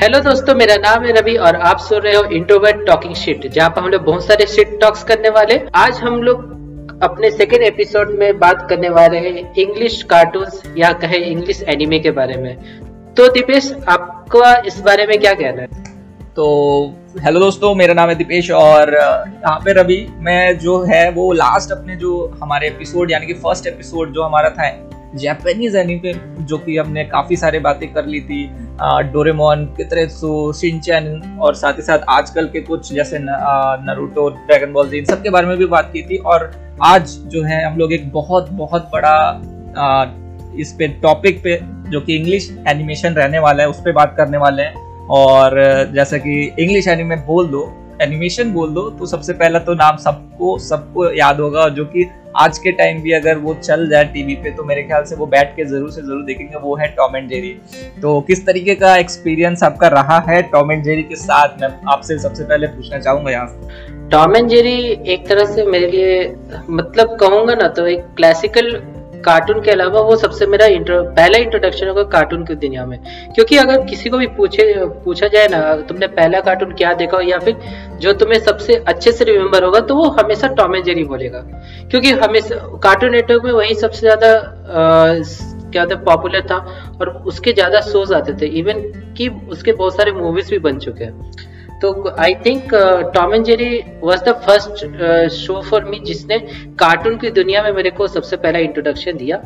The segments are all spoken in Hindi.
हेलो दोस्तों, मेरा नाम है रवि और आप सुन रहे हो इंट्रोवर्ट टॉकिंग शिट जहाँ पर हम लोग बहुत सारे शिट टॉक्स करने वाले आज हम लोग अपने सेकेंड एपिसोड में बात करने वाले हैं इंग्लिश कार्टून या कहे इंग्लिश एनिमे के बारे में। तो दीपेश, आपका इस बारे में क्या कहना है? तो हेलो दोस्तों, मेरा नाम है दीपेश और यहाँ पे रवि, मैं जो है वो लास्ट अपने जो हमारे एपिसोड यानी कि फ़र्स्ट एपिसोड जो हमारा था जापानीज एनिमे जो कि हमने काफ़ी सारे बातें कर ली थी डोरेमोन कितरेसु शिनचैन और साथ ही साथ आजकल के कुछ जैसे नरूटो ड्रैगन बॉल जी इन सब के बारे में भी बात की थी। और आज जो है हम लोग एक बहुत बहुत बड़ा आ, इस पे टॉपिक पे जो कि इंग्लिश एनिमेशन रहने वाला है उस पर बात करने वाले हैं। और जैसा कि इंग्लिश एनिमे बोल दो एनिमेशन बोल दो तो सबसे पहला तो नाम सबको सबको याद होगा, जो कि आज के टाइम भी अगर वो चल जाए टीवी पे तो मेरे ख्याल से वो बैठ के ज़रूर से ज़रूर देखेंगे, वो है टॉम एंड जेरी तो किस तरीके का एक्सपीरियंस आपका रहा है टॉम एंड जेरी के साथ? मैं आपसे सबसे पहले पूछना चाहूँगा यहाँ टॉम एंड जेरी एक तरह से मेरे लिए मतलब कहूँगा ना तो एक क्लासिकल कार्टून के अलावा वो सबसे मेरा इंट्रो पहला इंट्रोडक्शन होगा कार्टून की दुनिया में। क्योंकि अगर किसी को भी पूछे, पूछा जाए ना तुमने पहला कार्टून क्या देखा या फिर जो तुम्हें सबसे अच्छे से रिमेम्बर होगा तो वो हमेशा टॉम एंड जेरी बोलेगा। क्योंकि हमेशा कार्टून नेटवर्क में वही सबसे ज़्यादा क्या होता पॉपुलर था और उसके ज़्यादा शोज़ आते थे। इवन कि उसके बहुत सारे मूवीज़ भी बन चुके हैं। तो I think Tom and Jerry was the first show for me जिसने कार्टून की दुनिया में मेरे को सबसे पहला इंट्रोडक्शन दिया।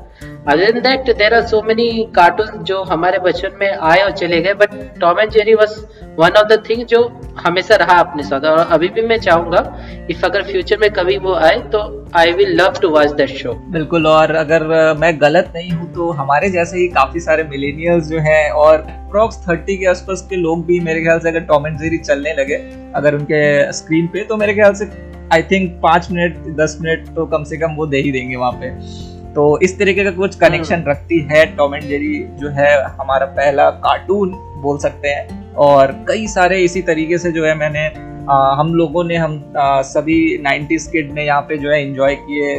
Other than that there are so many cartoon जो हमारे बचपन में आए और चले गए but Tom and Jerry was one of the thing जो हमेशा रहा अपने साथ। और अभी भी मैं चाहूँगा इफ़ अगर फ्यूचर में कभी वो आए तो I will love to watch that show बिल्कुल, और अगर मैं गलत नहीं हूँ तो हमारे जैसे ही काफ़ी सारे मिलेनियल्स जो हैं, और अप्रॉक्स थर्टी के आसपास के लोग भी मेरे ख्याल से अगर टॉम एंड जेरी चलने लगे, अगर उनके स्क्रीन पे तो मेरे ख्याल से आई थिंक पाँच मिनट दस मिनट तो कम से कम वो दे ही देंगे वहाँ पे। तो इस तरीके का कुछ कनेक्शन हम्म। रखती है टॉम एंड जेरी जो है हमारा पहला कार्टून बोल सकते हैं। और कई सारे इसी तरीके से जो है मैंने आ, हम लोगों ने हम आ, सभी 90s किड ने यहाँ पे जो है एंजॉय किए।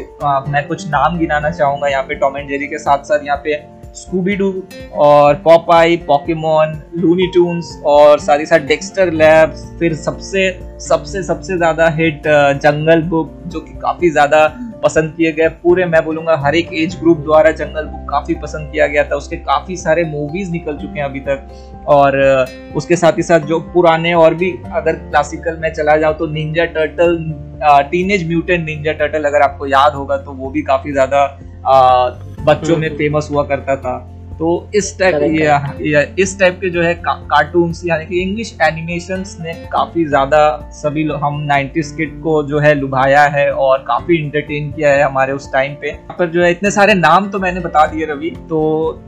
मैं कुछ नाम गिनाना चाहूँगा यहाँ पे टॉम एंड जेरी के साथ साथ। यहाँ पे स्कूबी डू और पॉपाई पॉकीमोन लूनी टून्स और साथ ही साथ डेक्स्टर लैब्स फिर सबसे सबसे सबसे ज़्यादा हिट जंगल बुक जो कि काफ़ी ज़्यादा पसंद किए गए। पूरे मैं बोलूँगा हर एक एज ग्रुप द्वारा जंगल बुक काफ़ी पसंद किया गया था। उसके काफ़ी सारे मूवीज़ निकल चुके हैं अभी तक। और उसके साथ ही साथ जो पुराने और भी अगर क्लासिकल में चला जाऊँ तो ninja turtle teen age mutant ninja turtle अगर आपको याद होगा तो वो भी काफ़ी ज़्यादा बच्चों में फ़ेमस हुआ करता था। तो इस टाइप या, इस टाइप के जो है का, कार्टून्स यानी कि इंग्लिश एनिमेशंस ने काफ़ी ज़्यादा सभी हम नाइन्टीज किड को जो है लुभाया है और काफ़ी इंटरटेन किया है हमारे उस टाइम पे। पर जो है इतने सारे नाम तो मैंने बता दिए रवि तो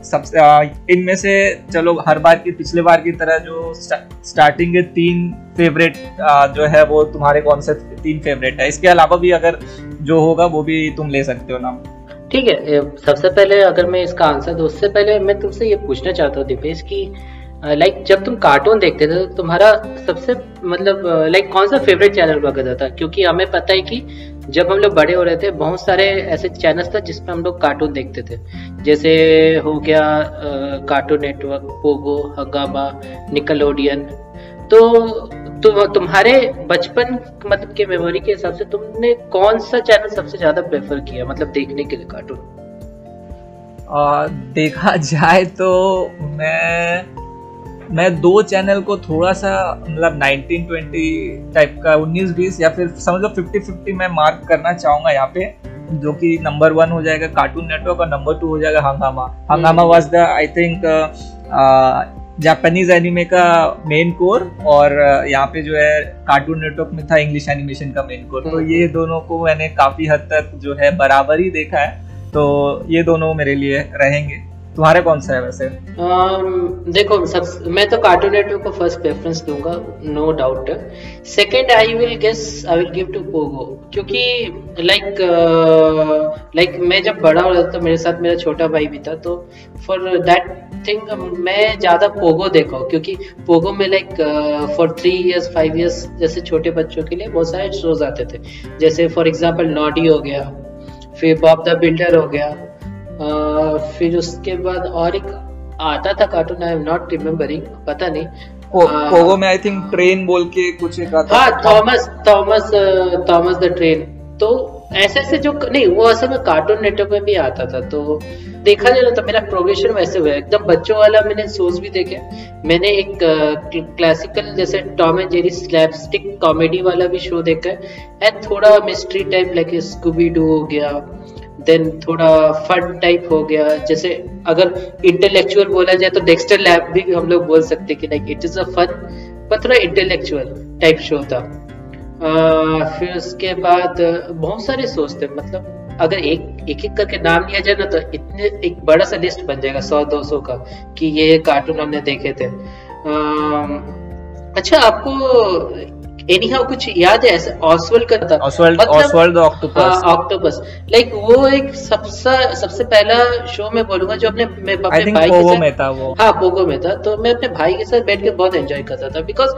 सबसे इनमें से चलो हर बार की पिछले बार की तरह जो स्टार्टिंग के तीन फेवरेट जो है वो तुम्हारे कौन से तीन फेवरेट है। इसके अलावा भी अगर जो होगा वो भी तुम ले सकते हो नाम। ठीक है सबसे पहले अगर मैं इसका आंसर दूँ, उससे पहले मैं तुमसे ये पूछना चाहता हूँ दीपेश की लाइक जब तुम कार्टून देखते थे तो तुम्हारा सबसे मतलब लाइक कौन सा फेवरेट चैनल हुआ करता था? क्योंकि हमें पता है कि जब हम लोग बड़े हो रहे थे, बहुत सारे ऐसे चैनल्स था जिसमें हम लोग कार्टून देखते थे। जैसे हो गया Cartoon Network Pogo Hungama Nickelodeon तो तो तुम्हारे बचपन मतलब के मेमोरी के हिसाब से तुमने कौन सा चैनल सबसे ज़्यादा प्रेफर किया मतलब देखने के लिए कार्टून देखा जाए तो मैं मैं दो चैनल को थोड़ा सा मतलब 1920 टाइप का 19 20 या फिर समझ लो 50 50 मैं मार्क करना चाहूँगा यहाँ पे जो कि नंबर वन हो जाएगा कार्टून नेटवर्क और नंबर टू हो जाएगा Hungama Hungama was the I think Japanese anime का मेन कोर और यहाँ पे जो है कार्टून नेटवर्क में था इंग्लिश एनिमेशन का मेन कोर तो हम्म। ये दोनों को मैंने काफ़ी हद तक जो है बराबर ही देखा है। तो ये दोनों मेरे लिए रहेंगे। तुम्हारे कौन सा है वैसे? Um, देखो सब मैं तो कार्टून नेटवर्क को फ़र्स्ट प्रेफरेंस दूँगा no doubt second I will guess I will give to Pogo क्योंकि लाइक लाइक uh, मैं जब बड़ा हो रहा था मेरे साथ मेरा छोटा भाई भी था तो फॉर दैट थिंग मैं ज़्यादा पोगो देखा क्योंकि पोगो में like for three years five years जैसे छोटे बच्चों के लिए बहुत सारे शोज़ आते थे. जैसे फॉर एग्ज़ाम्पल नॉडी हो गया फिर बॉब द बिल्डर हो गया फिर उसके बाद और एक आता था cartoon I am not remembering पता नहीं। पोगो में आई थिंक ट्रेन बोल के कुछ एक आता हाँ Thomas Thomas Thomas the train तो ऐसे ऐसे जो नहीं वो असल में कार्टून नेटवर्क में भी आता था तो देखा जाए तो मेरा प्रोग्रेशन वैसे हुआ एकदम बच्चों वाला मैंने शोज़ भी देखे। मैंने एक क्लासिकल जैसे Tom and Jerry slapstick comedy वाला भी शो देखा है। एंड थोड़ा mystery type like Scooby Doo हो गया। देन थोड़ा फन टाइप हो गया। जैसे अगर इंटेलेक्चुअल बोला जाए तो डेक्स्टर लैब भी हम लोग बोल सकते कि like it is a fun पर थोड़ा इंटेलेक्चुअल टाइप शो था। फिर उसके बाद बहुत सारे शोज़ थे। मतलब अगर एक एक एक करके नाम लिया जाए ना तो इतने एक बड़ा सा लिस्ट बन जाएगा सौ दो सौ का कि ये कार्टून हमने देखे थे। आ, अच्छा आपको एनी हाउ कुछ याद है ऐसे? ऑसवर्ल्ड का था। Oswald Oswald octopus octopus like वो एक सबसे सबसे पहला शो में बोलूँगा जो अपने मैं अपने भाई के साथ में था वो। हाँ पोगो में था। तो मैं अपने भाई के साथ बैठ के बहुत एंजॉय करता था। Because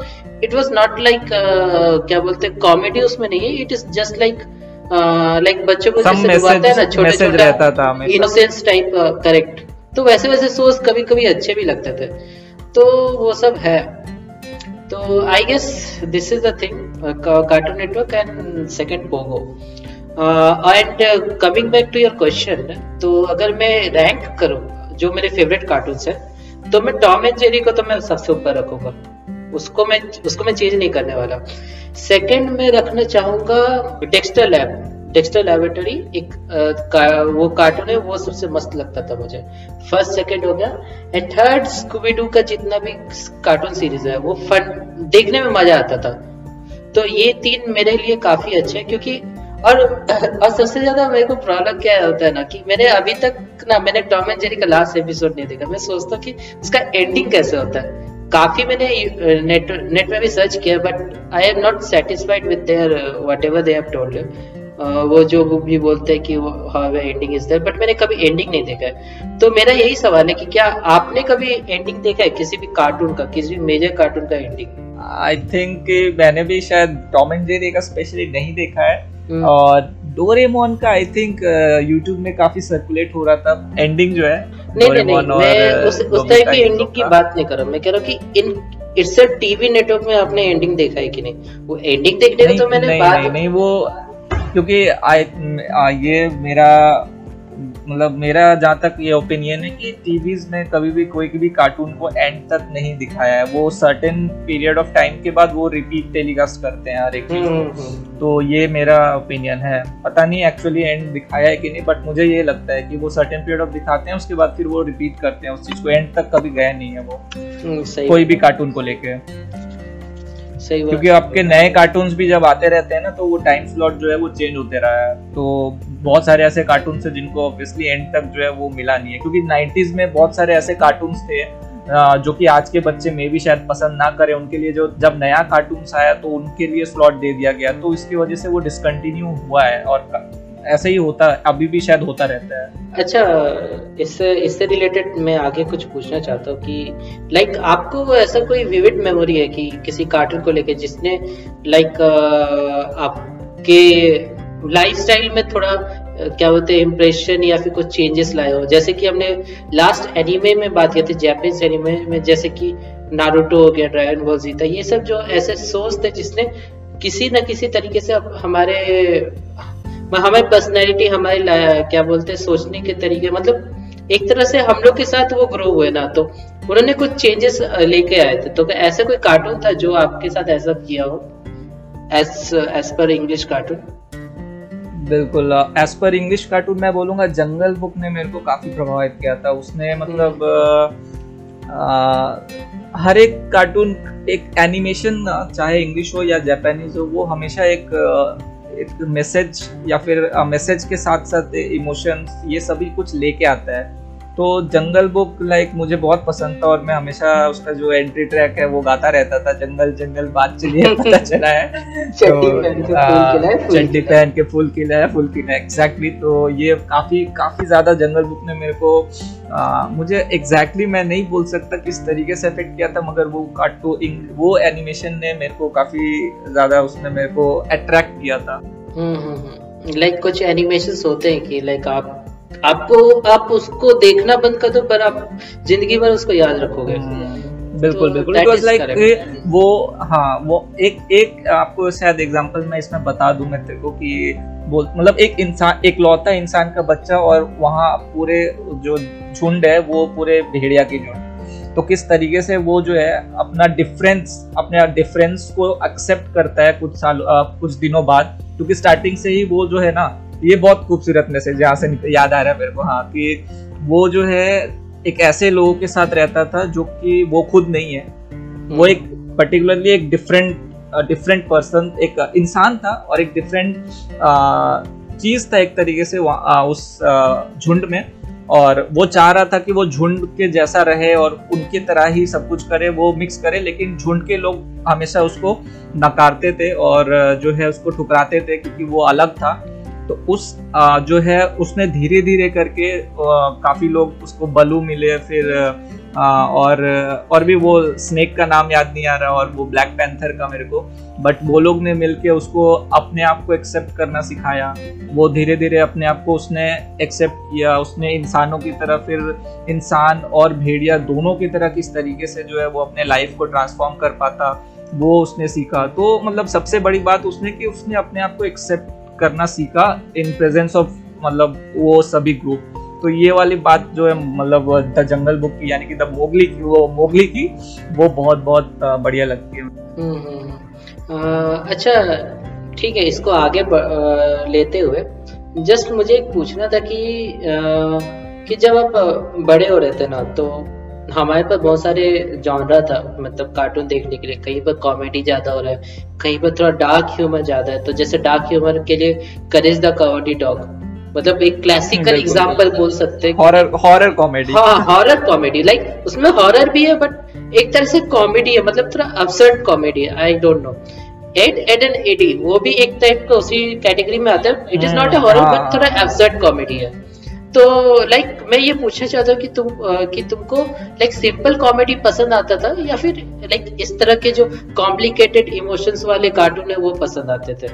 it was not like क्या बोलते हैं कॉमेडी उसमें नहीं है। It is just like like बच्चों को जैसे दिखाते हैं ना छोटे छोटे रहता था इनोसेंस टाइप करेक्ट तो वैसे वैसे शोज़ कभी कभी अच्छे भी लगते थे। तो वो सब है। तो I guess this is the thing Cartoon Network and second Pogo and coming back to your question तो अगर मैं रैंक करूँ, जो मेरे फेवरेट कार्टून है तो मैं टॉम एंड जेरी को तो मैं सबसे ऊपर रखूँगा। उसको मैं उसको मैं चेंज नहीं करने वाला। सेकंड में रखना चाहूँगा डेक्स्टर लैब डेक्स्टर लेबोरेटरी एक आ, का, वो कार्टून है वो सबसे मस्त लगता था मुझे। फ़र्स्ट सेकंड हो गया। एंड थर्ड स्कूबीडू का जितना भी कार्टून सीरीज़ है वो फन देखने में मज़ा आता था। तो ये तीन मेरे लिए काफ़ी अच्छे हैं क्योंकि और और सबसे ज़्यादा मेरे को प्रॉब्लम क्या होता है ना कि मैंने अभी तक ना मैंने टॉम एंड जेरी का लास्ट एपिसोड नहीं देखा। मैं सोचता हूँ कि उसका एंडिंग कैसे होता है। काफ़ी मैंने नेट नेट में भी सर्च किया but I am not satisfied with their whatever they have told वो जो भी बोलते हैं कि how ending is there but मैंने कभी एंडिंग नहीं देखा है। तो मेरा यही सवाल है कि क्या आपने कभी एंडिंग देखा है किसी भी कार्टून का किसी भी मेजर कार्टून का एंडिंग आई थिंक मैंने भी शायद टॉम एंड जेरी का स्पेशली नहीं देखा है। हम्म। और डोरेमोन का आई थिंक यूट्यूब में काफ़ी सर्कुलेट हो रहा था। एंडिंग जो है नहीं नहीं नहीं मैं उस उस टाइप की एंडिंग की बात नहीं कर रहा मैं कह रहा हूँ कि in it's a TV network में आपने एंडिंग देखा है कि नहीं? वो एंडिंग देखने तो मैंने बात नहीं वो क्योंकि आई ये मेरा मतलब मेरा जहाँ तक ये ओपिनियन है कि टीवीज में कभी भी कोई भी कार्टून को एंड तक नहीं दिखाया है। वो सर्टेन पीरियड ऑफ़ टाइम के बाद वो रिपीट टेलीकास्ट करते हैं हर एक चीज़ हम्म, हम्म, हम्म। तो ये मेरा ओपिनियन है। पता नहीं एक्चुअली एंड दिखाया है कि नहीं बट मुझे ये लगता है कि वो सर्टेन पीरियड ऑफ़ दिखाते हैं उसके बाद फिर वो रिपीट करते हैं। उस चीज़ को एंड तक कभी गए नहीं है वो। कोई भी कार्टून को लेके। सही क्योंकि आपके नए कार्टून्स भी जब आते रहते हैं ना तो वो टाइम स्लॉट जो है वो चेंज होते रहा है। तो बहुत सारे ऐसे कार्टून है जिनको ऑब्वियसली एंड तक जो है वो मिला नहीं है। क्योंकि नाइन्टीज में बहुत सारे ऐसे कार्टून थे जो कि आज के बच्चे में भी शायद पसंद ना करें। उनके लिए जो जब नया कार्टून आया तो उनके लिए स्लॉट दे दिया गया। तो इसकी वजह से वो डिसकंटिन्यू हुआ है और ऐसा ही होता, अभी भी शायद होता रहता है। अच्छा इससे इससे रिलेटेड मैं आगे कुछ पूछना चाहता हूँ कि लाइक आपको ऐसा कोई विविड मेमोरी है कि किसी कार्टून को लेके जिसने लाइक आपके लाइफस्टाइल में थोड़ा क्या बोलते हैं इम्प्रेशन या फिर कुछ चेंजेस लाए हो? जैसे कि हमने लास्ट एनिमे में बात की थी जैपनीज एनिमे में, जैसे कि नारुतो हो गया ड्रैगन बॉल जीता ये सब जो ऐसे सोच थे जिसने किसी न किसी तरीके से हमारे हमारी पर्सनैलिटी हमारी क्या बोलते हैं सोचने के तरीके मतलब एक तरह से हम लोग के साथ वो ग्रो हुए ना तो उन्होंने कुछ चेंजेस लेके आए थे। तो ऐसा कोई कार्टून था जो आपके साथ ऐसा किया हो? As as per English cartoon बिल्कुल एज पर इंग्लिश कार्टून मैं बोलूँगा जंगल बुक ने मेरे को काफ़ी प्रभावित किया था। उसने मतलब आ, हर एक कार्टून एक एनिमेशन चाहे इंग्लिश हो या जापानीज हो वो हमेशा एक एक मैसेज या फिर मैसेज के साथ साथ इमोशंस ये सभी कुछ लेके आता है। तो जंगल बुक लाइक मुझे बहुत पसंद था और मैं हमेशा उसका जो एंट्री ट्रैक है वो गाता रहता था जंगल जंगल बात चलिए पता चला है। चड्डी पहन के फुल किला है फुल किला एग्जैक्टली तो ये काफ़ी काफ़ी ज़्यादा जंगल बुक ने मेरे को आ, मुझे एग्जैक्टली exactly मैं नहीं बोल सकता किस तरीके से अफेक्ट किया था मगर वो कार्टून वो एनिमेशन ने मेरे को काफ़ी ज़्यादा उसने मेरे को अट्रैक्ट किया था। Like hmm, hmm, hmm. कुछ एनिमेशन होते हैं कि लाइक like, आप आपको आप उसको देखना बंद कर दो पर आप ज़िंदगी भर उसको याद रखोगे। बिल्कुल बिल्कुल। इट वाज लाइक वो हाँ वो एक एक आपको शायद एग्जांपल मैं इसमें बता दूँ मैं तेरे को कि बोल मतलब एक इंसान एक लौता इंसान का बच्चा और वहाँ पूरे जो झुंड है वो पूरे भेड़िया की झुंड। तो किस तरीके से वो जो है अपना डिफरेंस अपने डिफरेंस को एक्सेप्ट करता है कुछ साल कुछ दिनों बाद। क्योंकि स्टार्टिंग से ही वो जो है ना ये बहुत खूबसूरत मैसेज जहाँ से याद आ रहा है मेरे को हाँ कि वो जो है एक ऐसे लोगों के साथ रहता था जो कि वो खुद नहीं है। वो एक पर्टिकुलरली एक डिफरेंट डिफरेंट पर्सन एक इंसान था और एक डिफरेंट चीज़ था एक तरीके से आ, उस झुंड में। और वो चाह रहा था कि वो झुंड के जैसा रहे और उनकी तरह ही सब कुछ करे वो मिक्स करे लेकिन झुंड के लोग हमेशा उसको नकारते थे और जो है उसको ठुकराते थे क्योंकि वो अलग था। तो उस जो है, उसने धीरे धीरे करके काफ़ी लोग उसको बलू मिले, फिर और और भी वो स्नेक का नाम याद नहीं आ रहा और वो ब्लैक पैंथर का मेरे को बट वो लोग ने मिलके उसको अपने आप को एक्सेप्ट करना सिखाया। वो धीरे धीरे अपने आप को उसने एक्सेप्ट किया, उसने इंसानों की तरह फिर इंसान और भेड़िया दोनों की तरह किस तरीके से जो है वो अपने लाइफ को ट्रांसफॉर्म कर पाता, वो उसने सीखा। तो मतलब सबसे बड़ी बात उसने कि उसने अपने आप को एक्सेप्ट करना सीखा इन प्रेजेंस ऑफ़ मतलब वो सभी ग्रुप तो ये वाली बात जो है मतलब द जंगल बुक की यानी कि द मोगली की वो मोगली की वो बहुत बहुत बढ़िया लगती है हम्म, हम्म, हम्म। अच्छा ठीक है इसको आगे लेते हुए जस्ट मुझे पूछना था कि आ, कि जब आप बड़े हो रहे थे ना तो हमारे पास बहुत सारे जॉनरा था मतलब कार्टून देखने के लिए। कहीं पर कॉमेडी ज़्यादा हो रहा है कहीं पर थोड़ा डार्क ह्यूमर ज़्यादा है। तो जैसे डार्क ह्यूमर के लिए करेज द कवर्डी डॉग मतलब एक क्लासिकल एग्जांपल बोल सकते हैं। हॉरर हॉरर कॉमेडी हाँ हॉरर कॉमेडी लाइक उसमें हॉरर भी है बट एक तरह से कॉमेडी है मतलब थोड़ा अपसर्ड कॉमेडी है I don't know Ed Edd and Eddy वो भी एक टाइप का उसी कैटेगरी में आता है। It is not a horror but थोड़ा अपसर्ड कॉमेडी है। तो लाइक like, मैं ये पूछना चाहता हूँ कि तुम कि तुमको लाइक सिंपल कॉमेडी पसंद आता था या फिर लाइक like, इस तरह के जो कॉम्प्लिकेटेड इमोशंस वाले कार्टून है वो पसंद आते थे?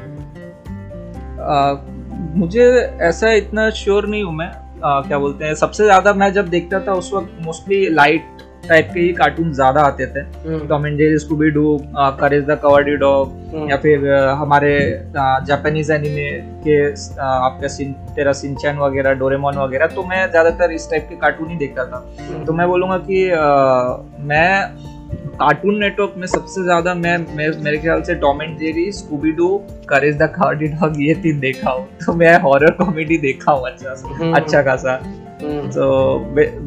मुझे ऐसा इतना श्योर नहीं हूँ मैं। आ, क्या बोलते हैं सबसे ज़्यादा मैं जब देखता था उस वक्त मोस्टली लाइट टाइप के ही कार्टून ज़्यादा आते थे। Tom and Jerry Scooby Doo Courage the Cowardly Dog या फिर हमारे जापानीज एनिमे के आपका सिन तेरा सिंचन वगैरह डोरेमोन वगैरह तो मैं ज़्यादातर इस टाइप के कार्टून ही देखता था। हम्म। तो मैं बोलूँगा कि आ, मैं कार्टून नेटवर्क में सबसे ज़्यादा मैं, मैं मेरे ख्याल से Tom and Jerry Scooby Doo Courage the Cowardly Dog ये तीन देखा हूँ तो मैं हॉरर कॉमेडी देखा हूँ अच्छा हम्म। अच्छा खासा हम्म। तो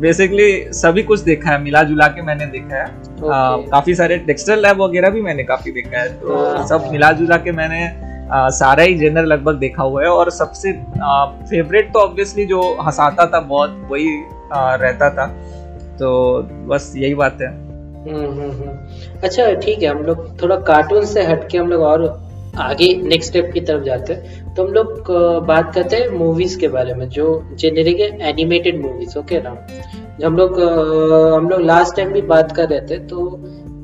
बेसिकली सभी कुछ देखा है मिला जुला के मैंने देखा है okay. आ, काफ़ी सारे टेक्सटाइल लैब वगैरह भी मैंने काफ़ी देखा है तो हाँ। सब मिला जुला के मैंने आ, सारा ही जेनर लगभग देखा हुआ है और सबसे फेवरेट तो ऑब्वियसली जो हंसाता था बहुत वही रहता था तो बस यही बात है। अच्छा ठीक है हम लोग थोड़ा कार्टून से हटके हम लोग और आगे नेक्स्ट स्टेप की तरफ़ जाते हैं। तो हम लोग बात करते हैं मूवीज़ के बारे में जो जेनेरिक एनिमेटेड मूवीज़ ओके ना हम लोग हम लोग लास्ट टाइम भी बात कर रहे थे तो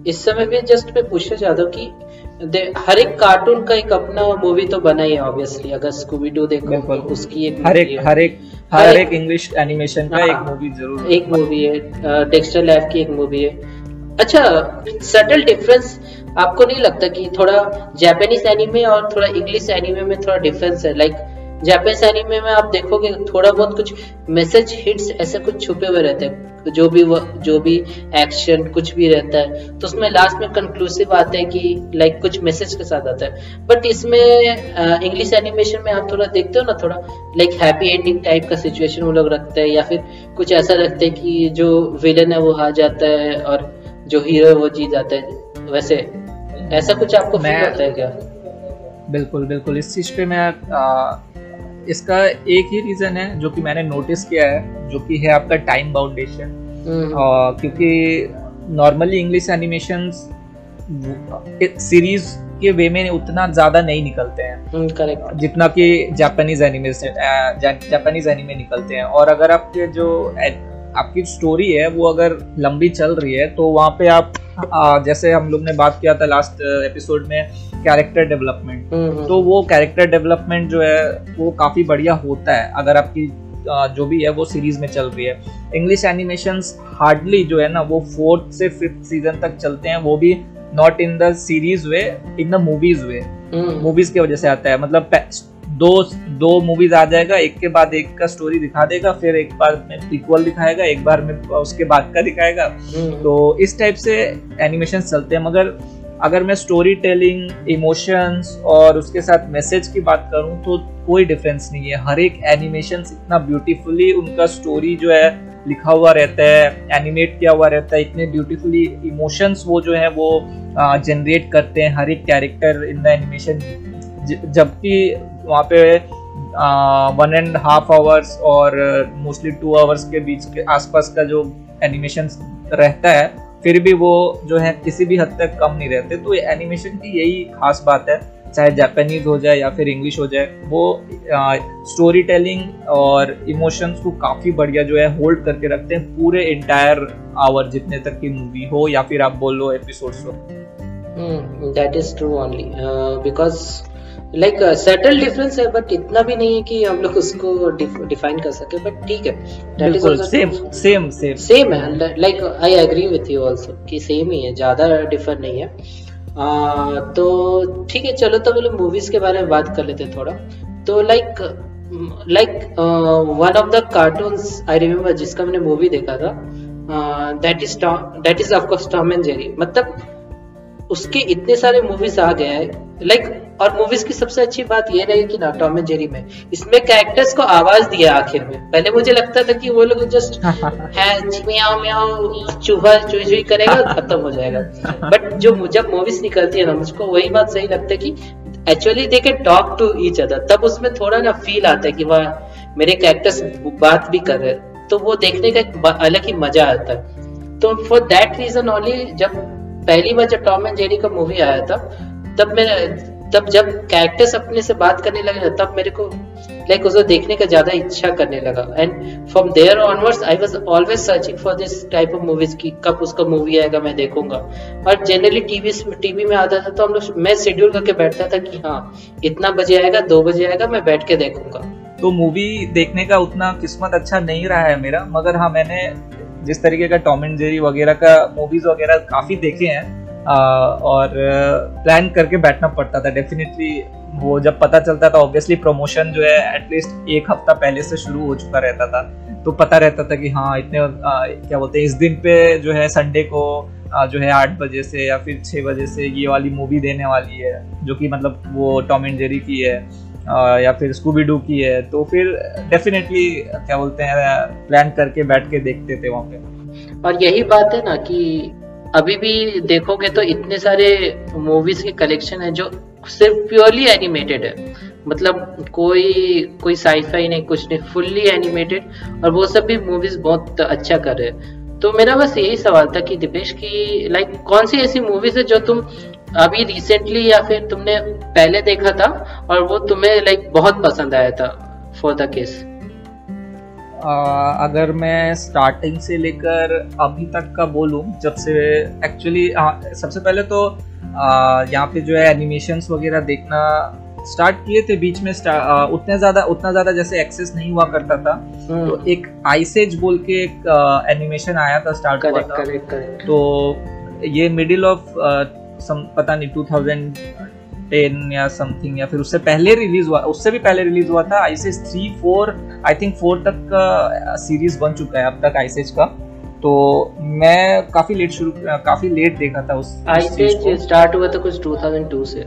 इस समय भी जस्ट मैं पूछना चाहता हूँ कि हर एक कार्टून का एक अपना मूवी तो बना ही है ऑब्वियसली अगर स्कूबी डू देखो उसकी एक हर एक हर एक हर एक इंग्लिश एनिमेशन का एक मूवी हाँ, ज़रूर एक मूवी है डेक्स्टर लैब की एक मूवी है। अच्छा सटल डिफरेंस आपको नहीं लगता कि थोड़ा जापानीज एनिमे और थोड़ा इंग्लिश एनिमे में थोड़ा डिफरेंस है? लाइक जापानीज एनिमे में आप देखोगे थोड़ा बहुत कुछ मैसेज हिट्स ऐसे कुछ छुपे हुए रहते हैं। जो भी जो भी एक्शन कुछ भी रहता है। तो उसमें लास्ट में कंक्लूसिव आता है कि लाइक कुछ मैसेज के साथ आता है। बट इसमें इंग्लिश एनिमेशन में आप थोड़ा देखते हो ना थोड़ा लाइक हैप्पी एंडिंग टाइप का सिचुएशन वो लोग रखते हैं या फिर कुछ ऐसा रखते हैं कि जो विलन है वो हार जाता है और जो हीरो वो जीत जाता है। वैसे ऐसा कुछ आपको फील होता है क्या? बिल्कुल बिल्कुल। इस चीज़ पे मैं आ, इसका एक ही रीजन है जो कि मैंने नोटिस किया है जो कि है आपका टाइम बाउंडेशन क्योंकि नॉर्मली इंग्लिश एनिमेशन सीरीज़ के वे में उतना ज़्यादा नहीं निकलते हैं। करेक्ट हम्म, जितना कि जापानीज एनिमे जापानीज एनिमे निकलते हैं। और अगर आपके जो आपकी स्टोरी है वो अगर लंबी चल रही है तो वहाँ पे आप आ, जैसे हम लोग ने बात किया था लास्ट एपिसोड में कैरेक्टर डेवलपमेंट तो वो कैरेक्टर डेवलपमेंट जो है वो काफ़ी बढ़िया होता है अगर आपकी जो भी है वो सीरीज़ में चल रही है. इंग्लिश एनिमेशन हार्डली जो है ना वो फोर्थ से फिफ्थ सीज़न तक चलते हैं वो भी not in the series way in the movies way movies की वजह से आता है. मतलब दो दो मूवीज़ आ जाएगा एक के बाद एक का स्टोरी दिखा देगा फिर एक बार में इक्वल दिखाएगा एक बार में उसके बाद का दिखाएगा। हम्म। तो इस टाइप से एनिमेशन चलते हैं मगर अगर मैं स्टोरी टेलिंग इमोशंस और उसके साथ मैसेज की बात करूँ तो कोई डिफरेंस नहीं है। हर एक एनिमेशन इतना ब्यूटीफुली उनका स्टोरी जो है लिखा हुआ रहता है एनिमेट किया हुआ रहता है इतने ब्यूटीफुली इमोशंस वो जो है वो जनरेट करते हैं हर एक कैरेक्टर इन द एनिमेशन जबकि वहाँ पे वन एंड हाफ़ आवर्स और मोस्टली टू आवर्स के बीच के आसपास का जो एनिमेशन रहता है, फिर भी वो जो है किसी भी हद तक कम नहीं रहते। तो एनिमेशन की यही खास बात है, चाहे जापानीज हो जाए या फिर इंग्लिश हो जाए, वो स्टोरी टेलिंग और इमोशंस को काफ़ी बढ़िया जो है होल्ड करके रखते हैं पूरे इंटायर आवर जितने तक की मूवी हो या फिर आप बोल लो एपिसोड्स हो। That is true only because like subtle difference है बट इतना भी नहीं है कि हम लोग उसको डिफाइन कर सके बट ठीक है. That is same same same same है like I agree with you also कि सेम ही है ज़्यादा डिफर नहीं है. आ, तो ठीक है चलो तो मतलब मूवीज़ के बारे में बात कर लेते हैं थोड़ा. तो like like one of the cartoons I remember जिसका मैंने मूवी देखा था that is that is of course Tom and Jerry मतलब उसके इतने सारे मूवीज़ आ गए हैं। लाइक और मूवीज़ की सबसे अच्छी बात यह रही कि ना टॉम एंड जेरी में। इसमें कैरेक्टर्स को आवाज़ दिया आखिर में। पहले मुझे लगता था कि वो लोग जस्ट है मियाओ मियाओ चूहा चुई चुई करेगा खत्म हो जाएगा। बट जो जब मूवीज़ निकलती है ना मुझको वही बात सही लगता है कि actually they can talk to each other तब उसमें थोड़ा ना फील आता है कि वह मेरे कैरेक्टर्स बात भी कर रहे तो वो देखने का एक अलग ही मज़ा आता है। तो फॉर दैट रीजन ओनली जब पहली बार जब टॉम एंड जेरी का मूवी आया था, तब मैं, तब जब कैरेक्टर्स अपने से बात करने लगे तब मेरे को लाइक उसको देखने का ज़्यादा इच्छा करने लगा। And from there onwards I was always searching for this type of movies की कब उसका मूवी आएगा, मैं देखूँगा। और जनरली टीवी टीवी में आता था तो हम लोग, मैं शेड्यूल करके बैठता था कि हाँ इतना बजे आएगा, दो बजे आएगा, मैं बैठ के देखूँगा। तो मूवी देखने का उतना किस्मत अच्छा नहीं रहा है मेरा, मगर हाँ मैंने जिस तरीके का टॉम एंड जेरी वगैरह का मूवीज़ वगैरह काफ़ी देखे हैं और प्लान करके बैठना पड़ता था डेफिनेटली वो जब पता चलता था ऑब्वियसली प्रमोशन जो है एटलीस्ट एक हफ़्ता पहले से शुरू हो चुका रहता था तो पता रहता था कि हाँ इतने आ, क्या बोलते हैं इस दिन पे जो है संडे को आ, जो है आठ बजे से या फिर छः बजे से ये वाली मूवी देने वाली है जो कि मतलब वो टॉम एंड जेरी की है। आ, या फिर स्कूबी डू की है तो फिर डेफिनेटली क्या बोलते हैं प्लान करके बैठ के देखते थे वहाँ पे। और यही बात है ना कि अभी भी देखोगे तो इतने सारे मूवीज़ के कलेक्शन है जो सिर्फ़ प्योरली एनिमेटेड है। मतलब कोई कोई साईफाई नहीं, कुछ नहीं फुल्ली एनिमेटेड और वो सब भी मूवीज़ बहुत अच्छा कर रहे हैं। तो मेरा बस यही सवाल था कि दिपेश की लाइक कौन सी ऐसी मूवीज़ है जो तुम अभी रिसेंटली या फिर तुमने पहले देखा था और वो तुम्हें लाइक बहुत पसंद आया था फॉर द केस अगर मैं स्टार्टिंग से लेकर अभी तक का बोलूँ जब से एक्चुअली सबसे पहले तो यहाँ पे जो है एनिमेशंस वगैरह देखना स्टार्ट किए थे बीच में आ, उतने ज़्यादा उतना ज़्यादा जैसे एक्सेस नहीं हुआ करता था। हम्म। तो एक आइसेज बोल के एक एनिमेशन आया था स्टार्ट हुआ था। तो ये मिडिल ऑफ़ पता नहीं 2000 टेन या समथिंग या फिर उससे पहले रिलीज़ हुआ उससे भी पहले रिलीज़ हुआ था ICS three four I think four तक का सीरीज़ बन चुका है अब तक आईसीएस का तो मैं काफ़ी लेट शुरू काफ़ी लेट देखा था उस आईसीएस स्टार्ट हुआ था कुछ 2002 से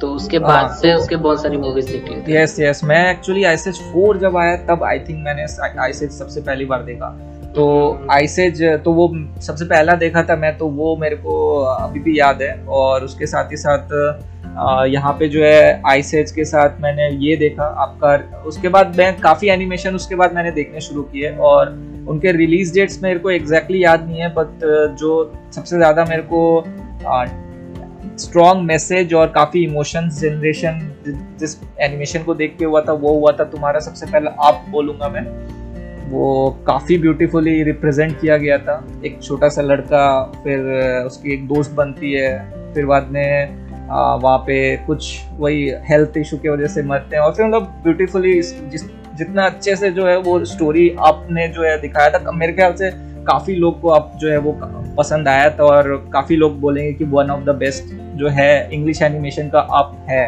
तो उसके बाद हाँ, से उसके बहुत सारी मूवीज़ निकली यस यस मैं एक्चुअली आईसीएस फोर जब आया तब आई थिंक मैंने आईसीएस सबसे पहली बार देखा तो हम्म। तो वो सबसे पहला देखा था मैं तो वो मेरे को अभी भी याद है और उसके साथ ही साथ यहाँ पे जो है आईसेज के साथ मैंने ये देखा आपका उसके बाद मैं काफ़ी एनिमेशन उसके बाद मैंने देखने शुरू किए और उनके रिलीज़ डेट्स मेरे को एग्जैक्टली याद नहीं है बट जो सबसे ज़्यादा मेरे को स्ट्रॉन्ग मैसेज और काफ़ी इमोशंस जनरेशन जिस एनिमेशन को देख के हुआ था, वो हुआ था तुम्हारा सबसे पहला, आप बोलूँगा मैं वो काफ़ी ब्यूटीफुली रिप्रेजेंट किया गया था। एक छोटा सा लड़का फिर उसकी एक दोस्त बनती है फिर बाद में वहाँ पे कुछ वही हेल्थ इशू की वजह से मरते हैं। और फिर मतलब ब्यूटीफुली जिस जितना अच्छे से जो है वो स्टोरी आपने जो है दिखाया था मेरे ख्याल से काफ़ी लोग को आप जो है वो पसंद आया था और काफ़ी लोग बोलेंगे कि वन ऑफ़ द बेस्ट जो है इंग्लिश एनिमेशन का आप है।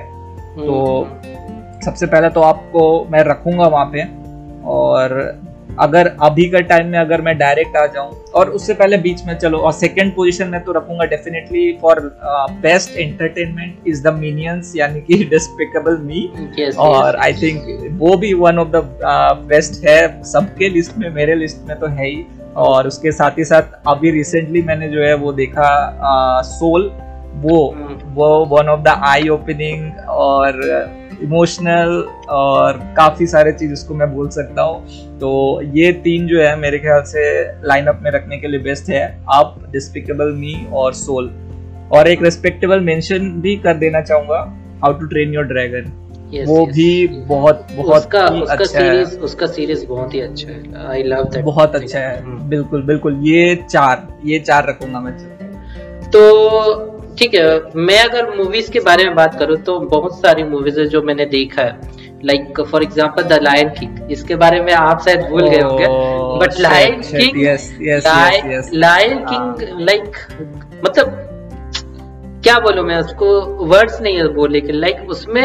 तो हम्म। सबसे पहले तो आपको मैं रखूँगा वहाँ पे और अगर अभी का टाइम में अगर मैं डायरेक्ट आ जाऊँ और उससे पहले बीच में चलो और सेकंड पोजीशन में तो रखूँगा definitely for best entertainment is the Minions यानी कि डिस्पिकेबल मी और आई थिंक वो भी वन ऑफ़ द बेस्ट है सबके लिस्ट में मेरे लिस्ट में तो है ही। और उसके साथ ही साथ अभी रिसेंटली मैंने जो है वो देखा सोल uh, वो hmm. वो one of the eye opening और इमोशनल और काफ़ी सारे चीज़ इसको मैं बोल सकता हूँ। तो ये तीन जो है मेरे ख्याल से लाइनअप में रखने के लिए बेस्ट है। आप डिस्पिकेबल मी और सोल और एक रेस्पेक्टेबल मेंशन भी कर देना चाहूँगा। How to train your dragon Yes, वो yes. भी yes. बहुत बहुत उसका, ही उसका अच्छा सीरीज़ है उसका सीरीज़ बहुत ही अच्छा है। आई लव दैट बहुत अच्छा है। Hmm. बिल्कुल बिल्कुल। ये चार ये चार रखूँगा मैं। तो ठीक है मैं अगर मूवीज़ के बारे में बात करूँ तो बहुत सारी मूवीज़ है जो मैंने देखा है। Like for example the Lion King इसके बारे में आप शायद भूल गए होंगे। But Lion King Lion King like मतलब क्या बोलूँ मैं उसको? वर्ड्स नहीं है बोलने के लाइक उसमें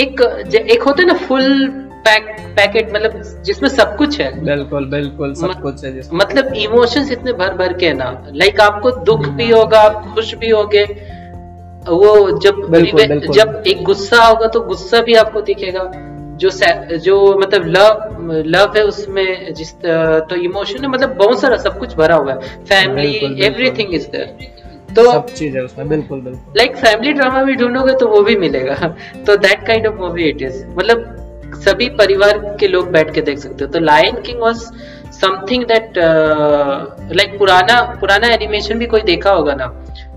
एक एक होता है ना फुल पैक पैकेट मतलब जिसमें सब कुछ है। बिल्कुल बिल्कुल सब म, कुछ है जिसमें। मतलब इमोशंस इतने भर भर के ना। लाइक आपको दुख भी होगा आप खुश भी होगे। वो जब बिल्कुल, बिल्कुल. जब एक गुस्सा होगा तो गुस्सा भी आपको दिखेगा। जो जो मतलब लव लव है उसमें जिस तो इमोशन है मतलब बहुत सारा सब कुछ भरा हुआ है। फैमिली एवरीथिंग इज़ देयर तो सब चीज़ है उसमें बिल्कुल बिल्कुल। लाइक फैमिली ड्रामा भी ढूंढोगे तो वो भी मिलेगा। तो that kind of movie it is मतलब सभी परिवार के लोग बैठ के देख सकते हो। तो Lion King was something that like पुराना पुराना एनिमेशन भी कोई देखा होगा ना?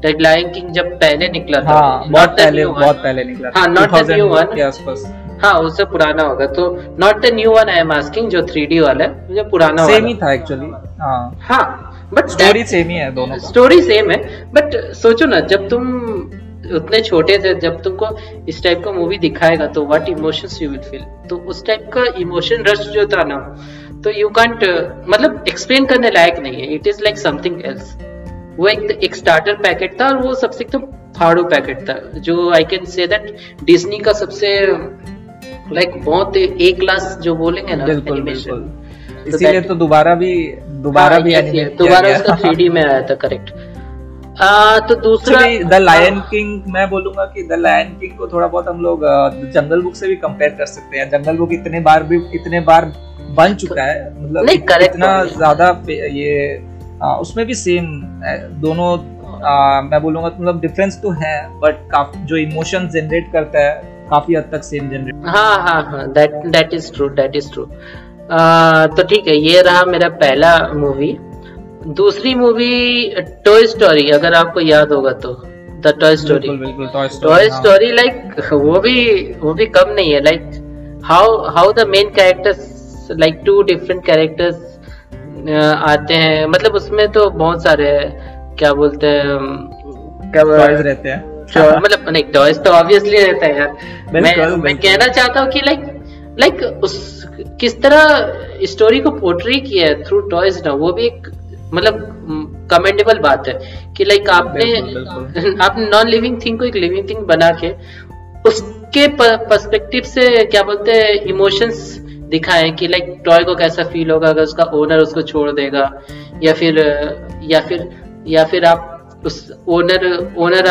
लाइक लायन किंग जब पहले निकला था। हाँ, बहुत पहले बहुत पहले निकला हाँ नॉट द न्यू वन हाँ उससे पुराना होगा। तो not the new one I am asking जो थ्री डी वाला है मुझे पुराना सेम ही था एक्चुअली हाँ। हाँ बट स्टोरी सेम ही है दोनों स्टोरी सेम है। बट सोचो ना जब तुम उतने छोटे थे जब तुमको इस टाइप का मूवी दिखाएगा तो what emotions you will feel तो उस टाइप का इमोशन रश जो था ना तो यू कांट मतलब एक्सप्लेन करने लायक नहीं है। It is like something else वो एक एक स्टार्टर पैकेट था और वो सबसे एकदम फाड़ू पैकेट था जो I can say that Disney का सबसे लाइक बहुत ए क्लास जो बोलेंगे ना एनिमेशन तो इसीलिए तो दोबारा भी दोबारा हाँ, भी दोबारा उसका 3D में आया था करेक्ट आ, तो दूसरा द लायन किंग मैं बोलूँगा कि द लायन किंग को थोड़ा बहुत हम लोग जंगल बुक से भी कंपेयर कर सकते हैं। जंगल बुक इतने बार भी इतने बार बन चुका है। मतलब नहीं, इतना ज़्यादा ये आ, उसमें भी सेम दोनों आ, मैं बोलूँगा मतलब डिफरेंस तो है बट काफ़ी जो इमोशन जनरेट करता है काफ़ी हद तक सेम जनरेट हाँ हाँ हाँ that that is true that is true तो ठीक है ये रहा मेरा पहला मूवी दूसरी मूवी टॉय स्टोरी अगर आपको याद होगा तो the toy story toy story like वो भी वो भी कम नहीं है like how how the main characters like two different characters आते हैं मतलब उसमें तो बहुत सारे क्या बोलते हैं क्या रहते हैं। मतलब नहीं टॉयज तो ऑब्वियसली रहता है यार। मैं मैं कहना चाहता हूँ कि लाइक लाइक उस किस तरह स्टोरी को पोर्ट्री किया है थ्रू टॉयज ना वो भी एक मतलब कमेंडेबल बात है कि लाइक आपने आपने नॉन लिविंग थिंग को एक लिविंग थिंग बना के उसके पर्सपेक्टिव से क्या बोलते हैं इमोशंस दिखाए कि लाइक टॉय को कैसा फील होगा अगर उसका ओनर उसको छोड़ देगा या फिर या फिर या फिर आप उस ओनर ओनर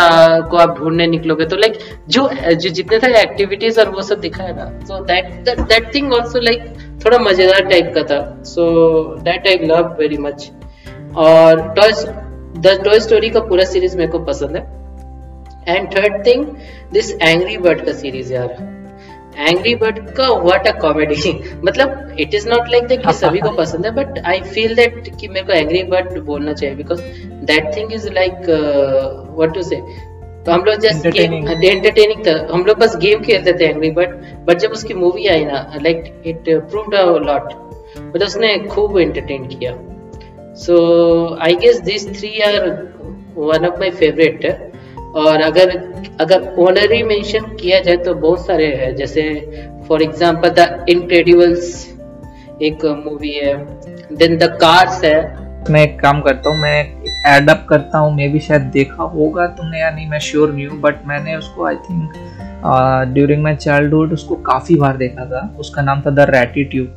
को आप ढूँढने निकलोगे तो लाइक जो जो जितने सारे एक्टिविटीज़ और वो सब दिखाया ना so that that thing also like थोड़ा मज़ेदार टाइप का था so that I love very much और टॉय द टॉय स्टोरी का पूरा सीरीज़ मेरे को पसंद है। And third thing this angry bird का सीरीज़ यार। एंग्री बर्ड का व्हाट अ कॉमेडी मतलब it is not like that कि सभी को पसंद है बट आई फील दैट कि मेरे को एंग्री बर्ड बोलना चाहिए because that thing is like what to say तो हम लोग जस्ट एंटरटेनिंग था। हम लोग बस गेम खेलते थे एंग्री बर्ड बट जब उसकी मूवी आई ना like it proved a lot मतलब उसने खूब एंटरटेन किया। So I guess this three are one of my favourite और अगर अगर ओनरी मेंशन किया जाए तो बहुत सारे हैं। जैसे फॉर एग्ज़ाम्पल द इनक्रेडिबल्स एक मूवी है। देन द कार्स है। मैं एक काम करता हूँ, मैं एडअप करता हूँ। मे भी शायद देखा होगा तुमने या नहीं, मैं श्योर नहीं हूँ बट मैंने उसको I think during my childhood उसको काफ़ी बार देखा था। उसका नाम था द रैटिट्यूड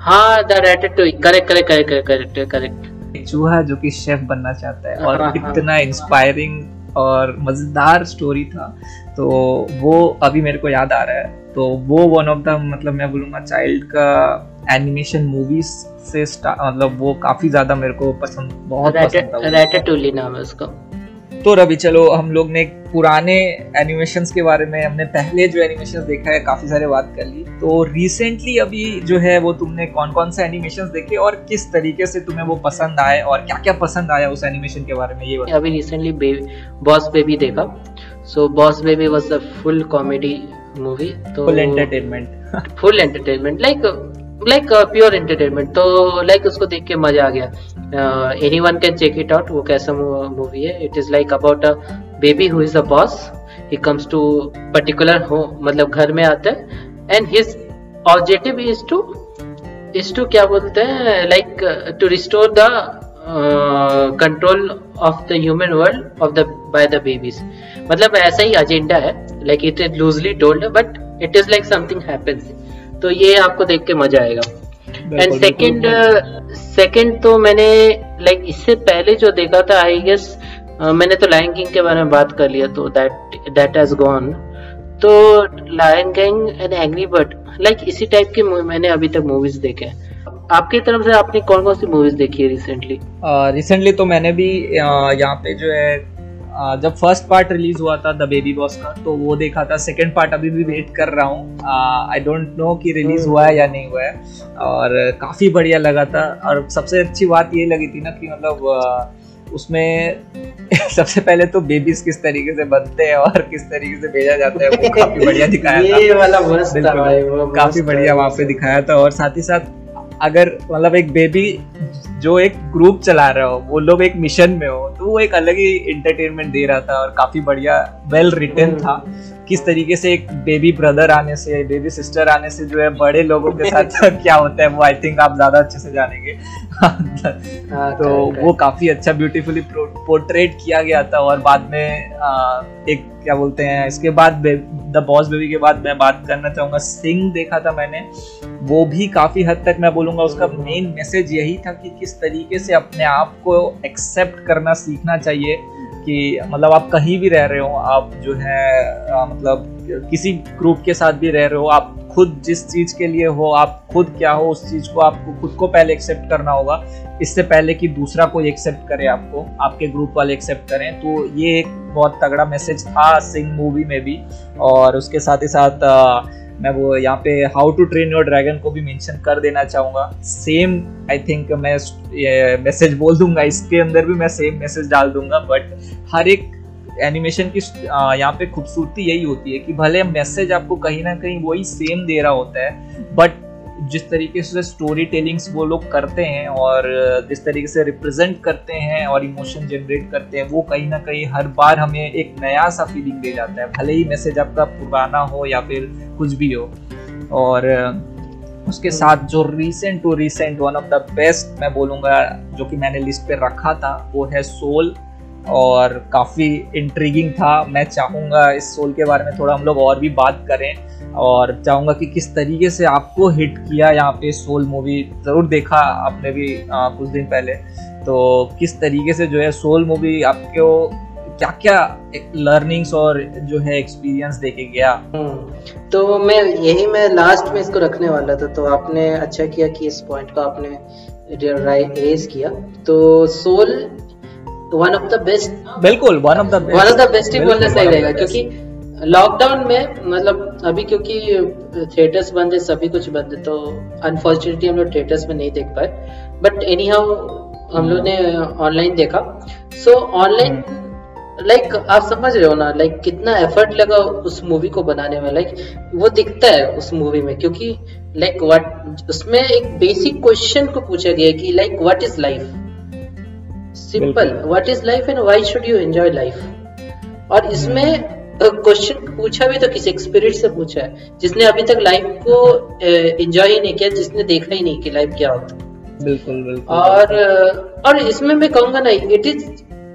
हाँ the correct correct correct correct correct चूहा जो कि शेफ बनना चाहता है और हाँ, हाँ, इतना इंस्पायरिंग और मज़ेदार स्टोरी था। तो वो अभी मेरे को याद आ रहा है। तो वो वन ऑफ़ द मतलब मैं बोलूँगा चाइल्ड का एनिमेशन मूवीज़ से मतलब वो काफ़ी ज़्यादा मेरे को पसंद बहुत पसंद नाम है उसका। तो रवि चलो हम लोग ने पुराने एनिमेशन के बारे में हमने पहले जो एनिमेशन देखा है काफ़ी सारे बात कर ली। तो रिसेंटली अभी जो है वो तुमने कौन कौन से एनिमेशन देखे और किस तरीके से तुम्हें वो पसंद आए और क्या क्या पसंद आया उस एनिमेशन के बारे में ये अभी रिसेंटली बॉस बेबी देखा। So boss baby was a full comedy movie तो full entertainment full entertainment like like pure entertainment तो लाइक उसको देख के मज़ा आ गया। Anyone can check it out वो कैसा मूवी है। It is like about a baby who is a boss he comes to particular हो मतलब घर में आता है। And his objective is to is to क्या बोलते हैं like to restore the control of the human world of the by the babies मतलब ऐसा ही एजेंडा है। Like it is loosely told but it is like something happens तो ये आपको देख के मज़ा आएगा। एंड सेकंड सेकंड तो मैंने लाइक इससे पहले जो देखा था आई गेस uh, मैंने तो लायन किंग के बारे में बात कर लिया तो दैट दैट हैज़ गॉन तो lion king and angry bird like इसी टाइप की मैंने अभी तक मूवीज़ देखे हैं। आपकी तरफ़ से आपने कौन कौन सी मूवीज़ देखी है रिसेंटली रिसेंटली uh, तो मैंने भी uh, यहाँ पे जो है जब फ़र्स्ट पार्ट रिलीज़ हुआ था द बेबी बॉस का तो वो देखा था। सेकंड पार्ट अभी भी वेट कर रहा हूँ। आई डोंट नो कि रिलीज़ हुआ है या नहीं हुआ है। और काफ़ी बढ़िया लगा था। और सबसे अच्छी बात ये लगी थी ना कि मतलब उसमें सबसे पहले तो बेबीज किस तरीके से बनते हैं और किस तरीके से भेजा जाता है वो काफ़ी बढ़िया दिखाया ये था वाला मस्त था भाई वो काफ़ी बढ़िया वहाँ पे दिखाया था। और साथ ही साथ अगर मतलब एक बेबी जो एक ग्रुप चला रहे हो वो लोग एक मिशन में हो तो वो एक अलग ही इंटरटेनमेंट दे रहा था और काफ़ी बढ़िया वेल रिटर्न था। किस तरीके से एक बेबी ब्रदर आने से बेबी सिस्टर आने से जो है बड़े लोगों के साथ क्या होता है वो आई थिंक आप ज़्यादा अच्छे से जानेंगे। हाँ, तो वो काफ़ी अच्छा ब्यूटीफुली पोर्ट्रेट किया गया था और बाद में आ, एक क्या बोलते हैं इसके बाद द बॉस बेबी के बाद मैं बात करना चाहूँगा। सिंह देखा था मैंने। वो भी काफ़ी हद तक मैं बोलूँगा उसका मेन मैसेज यही था कि किस तरीके से अपने आप को एक्सेप्ट करना सीखना चाहिए। कि मतलब आप कहीं भी रह रहे हो आप जो है आ, मतलब किसी ग्रुप के साथ भी रह रहे हो आप खुद जिस चीज़ के लिए हो आप खुद क्या हो उस चीज़ को आपको खुद को पहले एक्सेप्ट करना होगा। इससे पहले कि दूसरा कोई एक्सेप्ट करे आपको आपके ग्रुप वाले एक्सेप्ट करें। तो ये एक बहुत तगड़ा मैसेज था सिंग मूवी में भी और उसके साथ ही साथ मैं वो यहाँ पे how to train your dragon को भी मेंशन कर देना चाहूँगा। सेम आई थिंक मैं मैसेज बोल दूँगा, इसके अंदर भी मैं सेम मैसेज डाल दूँगा बट हर एक एनिमेशन की यहाँ पे खूबसूरती यही होती है कि भले मैसेज आपको कहीं ना कहीं वही सेम दे रहा होता है बट जिस तरीके से स्टोरी टेलिंग्स वो लोग करते हैं और जिस तरीके से रिप्रेजेंट करते हैं और इमोशन जनरेट करते हैं, वो कहीं ना कहीं हर बार हमें एक नया सा फीलिंग दे जाता है। भले ही मैसेज आपका पुराना हो या फिर कुछ भी हो। और उसके साथ जो recent to recent one of the best मैं बोलूँगा, जो कि मैंने लिस्ट पे रखा था, वो है सोल और काफ़ी इंट्रीगिंग था। मैं चाहूँगा इस सोल के बारे में थोड़ा हम लोग और भी बात करें और चाहूँगा कि किस तरीके से आपको हिट किया यहाँ पे सोल मूवी ज़रूर देखा आपने भी आ, कुछ दिन पहले। तो किस तरीके से जो है सोल मूवी आपको क्या क्या लर्निंग्स और जो है एक्सपीरियंस देके गया? हम्म, तो मैं यही मैं लास्ट में इसको रखने वाला था। तो आपने अच्छा किया कि इस पॉइंट को आपने रेज किया। तो Soul one of the best बिल्कुल one of the one of the best ही बोलना सही रहेगा क्योंकि लॉकडाउन में मतलब अभी क्योंकि थिएटर्स बंद है सभी कुछ बंद है तो अनफॉर्चुनेटली हम लोग थिएटर्स में नहीं देख पाए। बट एनी हाउ हम लोग ने ऑनलाइन देखा। सो ऑनलाइन लाइक आप समझ रहे हो ना लाइक like, कितना एफर्ट लगा उस मूवी को बनाने में लाइक like, वो दिखता है उस मूवी में क्योंकि लाइक like, व्हाट उसमें एक बेसिक क्वेश्चन को पूछा गया कि like what is life simple what is life and why should you enjoy life और इसमें क्वेश्चन पूछा भी तो किसी एक्सपीरियंस से पूछा है। जिसने अभी तक लाइफ को एंजॉय ही नहीं किया जिसने देखा ही नहीं कि लाइफ क्या होता बिल्कुल बिल्कुल। और और इसमें मैं कहूँगा ना it is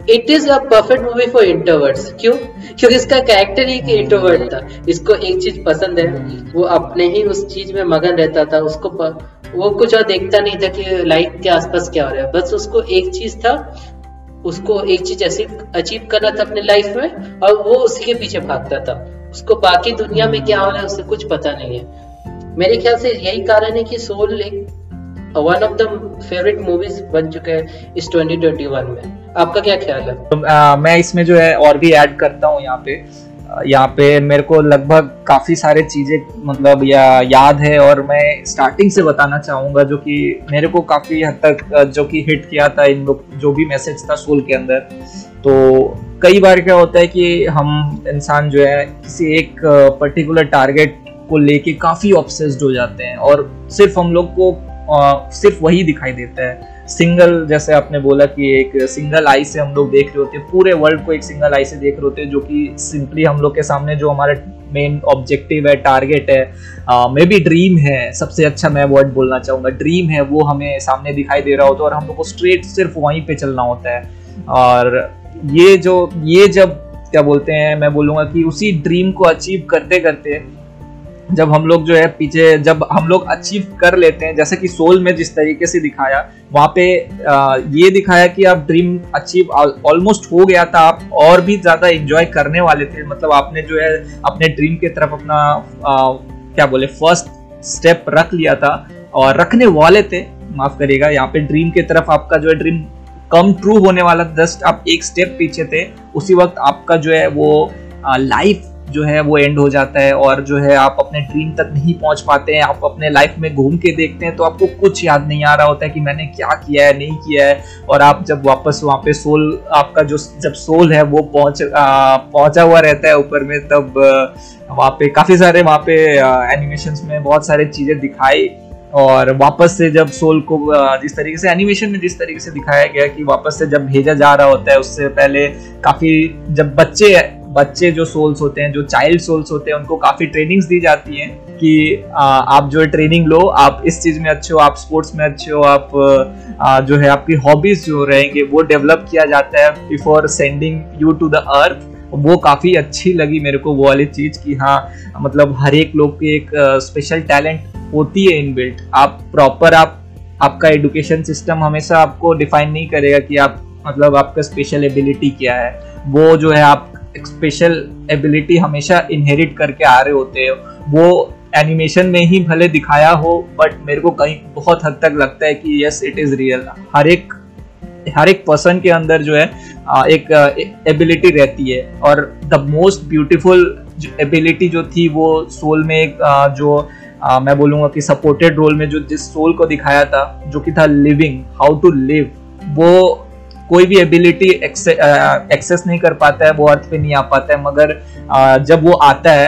it is a perfect movie for introverts क्यों? क्योंकि इसका कैरेक्टर ही इंट्रोवर्ट था। इसको एक चीज़ पसंद है वो अपने ही उस चीज़ में मगन रहता था। उसको प, वो कुछ और देखता नहीं था कि लाइफ के आसपास क्या हो रहा है। बस उसको एक चीज़ था उसको एक चीज़ ऐसी अचीव करना था अपने लाइफ में और वो उसी के पीछे भागता था। उसको बाकी दुनिया में क्या हो रहा है उससे कुछ पता नहीं है। मेरे ख्याल से यही कारण है कि सोल एक one of the favourite movies बन चुके हैं इस 2021 में। आपका क्या ख्याल है? तो, आ, मैं इसमें जो है और भी ऐड करता हूँ यहाँ पे। यहाँ पे मेरे को लगभग काफ़ी सारे चीज़ें मतलब या याद है और मैं स्टार्टिंग से बताना चाहूँगा जो कि मेरे को काफ़ी हद तक जो कि हिट किया था इन लोग जो भी मैसेज था सोल के अंदर। तो कई बार क्या होता है कि हम इंसान जो है किसी एक पर्टिकुलर टारगेट को लेके काफ़ी ऑब्सेस्ड हो जाते हैं और सिर्फ़ हम लोग को सिर्फ़ वही दिखाई देता है। सिंगल, जैसे आपने बोला कि एक सिंगल आई से हम लोग देख रहे होते हैं, पूरे वर्ल्ड को एक सिंगल आई से देख रहे होते हैं, जो कि सिंपली हम लोग के सामने जो हमारा मेन ऑब्जेक्टिव है टारगेट है मे बी ड्रीम है, सबसे अच्छा मैं वर्ड बोलना चाहूँगा ड्रीम है, वो हमें सामने दिखाई दे रहा होता है और हम लोग को स्ट्रेट सिर्फ़ वहीं पे चलना होता है। और ये जो, ये जब, क्या बोलते हैं, मैं बोलूँगा कि उसी ड्रीम को अचीव करते करते जब हम लोग जो है पीछे जब हम लोग अचीव कर लेते हैं जैसे कि सोल में जिस तरीके से दिखाया वहाँ पे ये दिखाया कि आप ड्रीम अचीव ऑलमोस्ट हो गया था आप और भी ज़्यादा इंजॉय करने वाले थे। मतलब आपने जो है अपने ड्रीम के तरफ़ अपना आ, क्या बोले फ़र्स्ट स्टेप रख लिया था और रखने वाले थे। माफ़ करिएगा यहाँ पे ड्रीम के तरफ़ आपका जो है ड्रीम कम ट्रू होने वाला जस्ट आप एक स्टेप पीछे थे उसी वक्त आपका जो है वो लाइफ जो है वो एंड हो जाता है और जो है आप अपने ड्रीम तक नहीं पहुँच पाते हैं, आप अपने लाइफ में घूम के देखते हैं तो आपको कुछ याद नहीं आ रहा होता है कि मैंने क्या किया है, नहीं किया है। और आप जब वापस वहाँ पे सोल आपका जो जब सोल है वो पहुँच पहुँचा हुआ रहता है ऊपर में, तब वहाँ पे काफ़ी सारे वहाँ पे एनिमेशन में बहुत सारे चीज़ें दिखाई। और वापस से जब सोल को जिस तरीके से एनिमेशन में जिस तरीके से दिखाया गया कि वापस से जब भेजा जा रहा होता है, उससे पहले काफ़ी जब बच्चे बच्चे जो सोल्स होते हैं, जो चाइल्ड सोल्स होते हैं, उनको काफ़ी ट्रेनिंग्स दी जाती हैं कि आप जो है ट्रेनिंग लो, आप इस चीज़ में अच्छे हो, आप स्पोर्ट्स में अच्छे हो, आप जो है आपकी हॉबीज जो रहेंगे, वो डेवलप किया जाता है before sending you to the earth वो काफ़ी अच्छी लगी मेरे को वो वाली चीज़ कि हाँ मतलब हर एक लोग की एक स्पेशल टैलेंट होती है इन बिल्ट आप प्रॉपर आप, आपका एडुकेशन सिस्टम हमेशा आपको डिफाइन नहीं करेगा कि आप मतलब आपका स्पेशल एबिलिटी क्या है. वो जो है आप स्पेशल एबिलिटी हमेशा इनहेरिट करके आ रहे होते हैं। वो एनिमेशन में ही भले दिखाया हो बट मेरे को कहीं बहुत हद तक लगता है कि यस इट इज़ रियल हर एक हर एक पर्सन के अंदर जो है एक एबिलिटी रहती है। और द मोस्ट ब्यूटीफुल एबिलिटी जो थी वो सोल में एक जो आ, मैं बोलूँगा कि सपोर्टेड रोल में जो जिस सोल को दिखाया था जो कि था लिविंग हाउ टू लिव वो कोई भी एबिलिटी एक्सेस नहीं कर पाता है, वो अर्थ पे नहीं आ पाता है, मगर जब वो आता है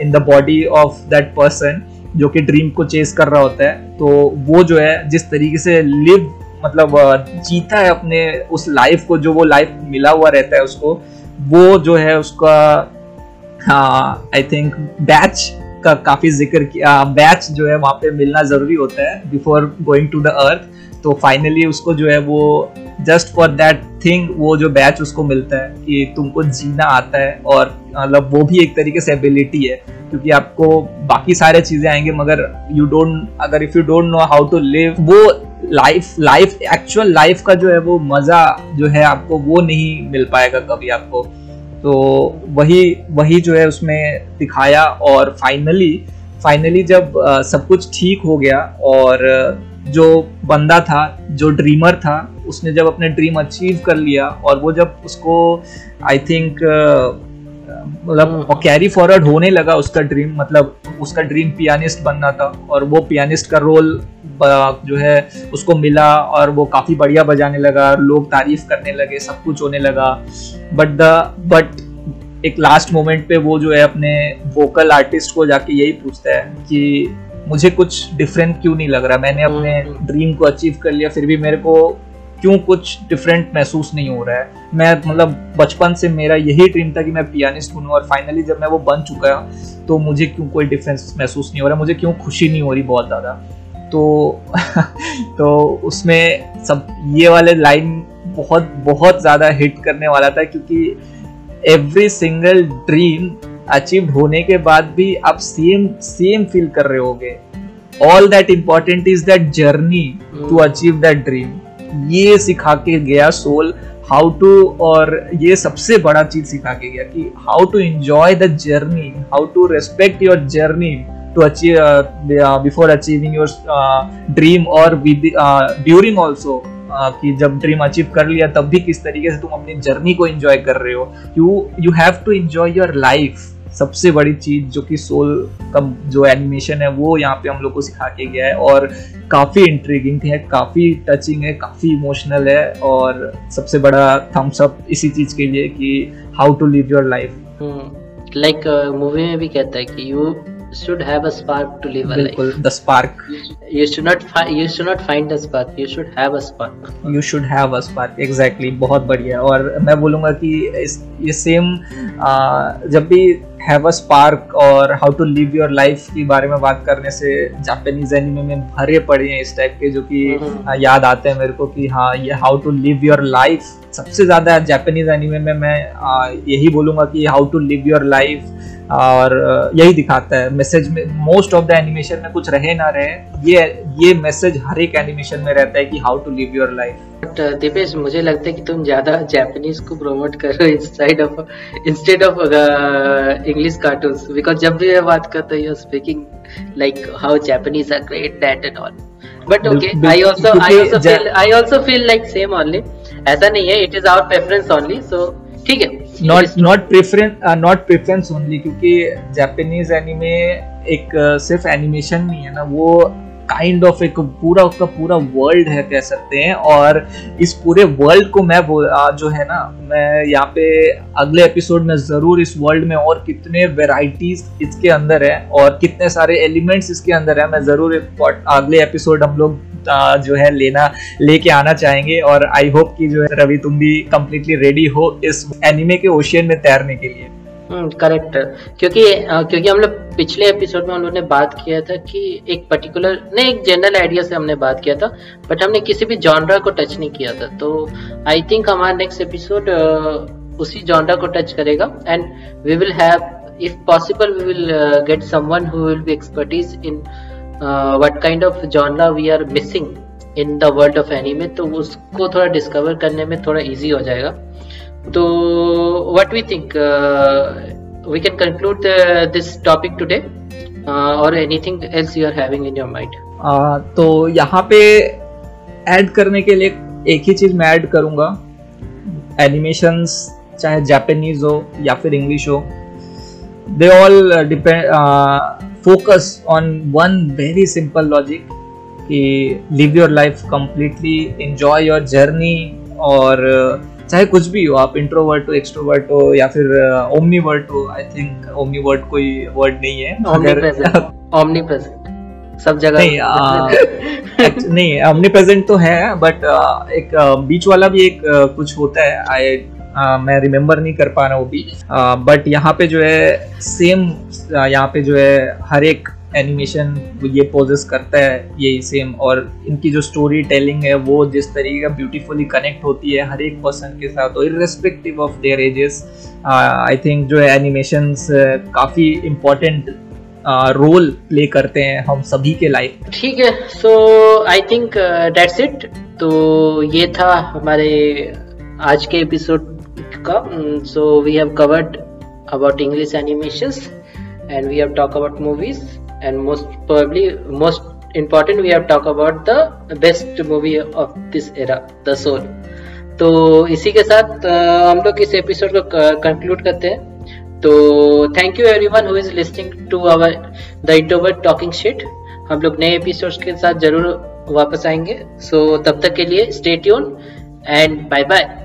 in the body of that person जो कि ड्रीम को चेस कर रहा होता है तो वो जो है, जिस तरीके से लिव मतलब जीता है अपने उस लाइफ को, जो वो लाइफ मिला हुआ रहता है उसको, वो जो है उसका आई थिंक बैच का काफ़ी ज़िक्र किया बैच जो है वहाँ पे मिलना ज़रूरी होता है before going to the earth तो फाइनली उसको जो है वो जस्ट फॉर दैट थिंग वो जो बैच उसको मिलता है कि तुमको जीना आता है और मतलब वो भी एक तरीके से एबिलिटी है, क्योंकि आपको बाकी सारे चीज़ें आएँगे, मगर यू डोंट अगर if you don't know how to live वो लाइफ लाइफ एक्चुअल लाइफ का जो है वो मज़ा जो है आपको वो नहीं मिल पाएगा कभी आपको। तो वही वही जो है उसमें दिखाया और फाइनली फाइनली जब सब कुछ ठीक हो गया और जो बंदा था जो ड्रीमर था उसने जब अपने ड्रीम अचीव कर लिया और वो जब उसको आई थिंक मतलब कैरी फॉरवर्ड होने लगा उसका ड्रीम मतलब उसका ड्रीम पियानिस्ट बनना था और वो पियानिस्ट का रोल जो है उसको मिला और वो काफ़ी बढ़िया बजाने लगा लोग तारीफ़ करने लगे सब कुछ होने लगा। बट द बट एक लास्ट मोमेंट पे वो जो है अपने वोकल आर्टिस्ट को जाके यही पूछता है कि मुझे कुछ डिफरेंट क्यों नहीं लग रहा? मैंने अपने ड्रीम। को अचीव कर लिया, फिर भी मेरे को क्यों कुछ डिफरेंट महसूस नहीं हो रहा है? मैं मतलब बचपन से मेरा यही ड्रीम था कि मैं पियानिस्ट बनूँ और फाइनली जब मैं वो बन चुका हूँ तो मुझे क्यों कोई डिफरेंस महसूस नहीं हो रहा? मुझे क्यों खुशी नहीं हो रही बहुत ज़्यादा? तो तो उसमें सब ये वाले लाइन बहुत बहुत ज़्यादा हिट करने वाला था क्योंकि एवरी सिंगल ड्रीम अचीव होने के बाद भी आप सेम सेम फील कर रहे होगे। All that important is that journey to achieve that dream ये सिखा के गया सोल हाउ टू और ये सबसे बड़ा चीज़ सिखा के गया कि how to enjoy the journey how to respect your journey to achieve before achieving your dream और ड्यूरिंग ऑल्सो कि जब ड्रीम अचीव कर लिया तब भी किस तरीके से तुम अपनी जर्नी को एंजॉय कर रहे हो। You you have to enjoy your life सबसे बड़ी चीज़ जो कि सोल का जो एनिमेशन है वो यहाँ पे हम लोग को सिखा के गया है और काफ़ी इंट्रीगिंग है काफ़ी टचिंग है काफ़ी इमोशनल है और सबसे बड़ा थम्स अप इसी चीज़ के लिए कि how to live your life like movie में भी कहता है कि you should have a spark to live a life. The spark. You should not find you should not find a spark. You should have a spark. You should have a spark. Exactly. बहुत बढ़िया और मैं बोलूँगा कि इस ये सेम जब भी हैव अ स्पार्क और how to live your life के बारे में बात करने से जापानीज एनिमे में भरे पड़े हैं इस टाइप के जो कि हम्म। याद आते हैं मेरे को कि हाँ ये how to live your life सबसे ज़्यादा जापानीज एनिमे में मैं यही बोलूँगा कि how to live your life और यही दिखाता है मैसेज में मोस्ट ऑफ़ द एनिमेशन में कुछ रहे ना रहे ये ये मैसेज हर एक एनिमेशन में रहता है कि how to live your life but Deepesh मुझे लगता है कि तुम ज़्यादा जापानीज को प्रमोट कर रहे हो instead of instead of English cartoons because जब भी मैं बात करता हूँ speaking like how Japanese are great that and all but okay I also I also feel I also feel like same only ऐसा नहीं है it is our preference only so ठीक है। Not not preference not preference only क्योंकि जापानीज एनिमे एक uh, सिर्फ़ एनिमेशन नहीं है ना वो काइंड ऑफ़ एक पूरा उसका पूरा वर्ल्ड है कह सकते हैं। और इस पूरे वर्ल्ड को मैं जो है ना, मैं यहाँ पे अगले एपिसोड में ज़रूर इस वर्ल्ड में और कितने वेराइटीज इसके अंदर है और कितने सारे एलिमेंट्स इसके अंदर है, मैं ज़रूर अगले एपिसोड हम लोग जो है लेना, लेके आना चाहेंगे। और आई होप कि जो है रवि तुम भी कम्प्लीटली रेडी हो इस एनिमे के ओशियन में तैरने के लिए। करेक्ट हम्म, क्योंकि क्योंकि हम लोग पिछले एपिसोड में हम लोग ने बात किया था कि एक पर्टिकुलर नहीं एक जनरल आइडिया से हमने बात किया था बट हमने किसी भी जॉनरा को टच नहीं किया था. तो आई थिंक हमारा नेक्स्ट एपिसोड उसी जॉनरा को टच करेगा and we will have if possible we will get someone who will be expertise in what kind of genre we are missing in the world of anime तो उसको थोड़ा डिस्कवर करने में थोड़ा इजी हो जाएगा. तो what we think we can conclude this topic today और anything else you are having in your mind तो यहाँ पे ऐड करने के लिए एक ही चीज़ मैं ऐड करूँगा। एनिमेशंस चाहे जापानीज हो या फिर इंग्लिश हो they all depend focus on one very simple logic कि live your life completely enjoy your journey और uh, चाहे कुछ भी हो आप इंट्रोवर्ट हो एक्सट्रोवर्ट हो या फिर ओमनी uh, हो आई थिंक ओमनी वर्ड कोई वर्ड नहीं है। ओमनी प्रेजेंट सब जगह नहीं आ, uh, नहीं ओमनी प्रेजेंट तो है बट एक बीच वाला भी एक कुछ होता है। आई आ, मैं रिमेम्बर नहीं कर पा रहा हूँ भी बट यहाँ पे जो है सेम यहाँ पे जो है हर एक एनिमेशन ये पोजेस करता है यही सेम और इनकी जो स्टोरी टेलिंग है, वो जिस तरीके का ब्यूटीफुली कनेक्ट होती है हर एक पर्सन के साथ और irrespective of their ages I think जो है एनिमेशन काफ़ी इम्पोर्टेंट रोल प्ले करते हैं हम सभी के लाइफ ठीक है so I think that's it तो ये था हमारे आज के एपिसोड का so we have covered about English animations and we have talked about movies. And most probably most important we have talked about the best movie of this era, The Soul. तो इसी के साथ हम लोग इस एपिसोड को कंक्लूड करते हैं। तो thank you everyone who is listening to our the introvert talking shit हम लोग नए एपिसोड्स के साथ ज़रूर वापस आएँगे। सो so, तब तक के लिए stay tune and bye bye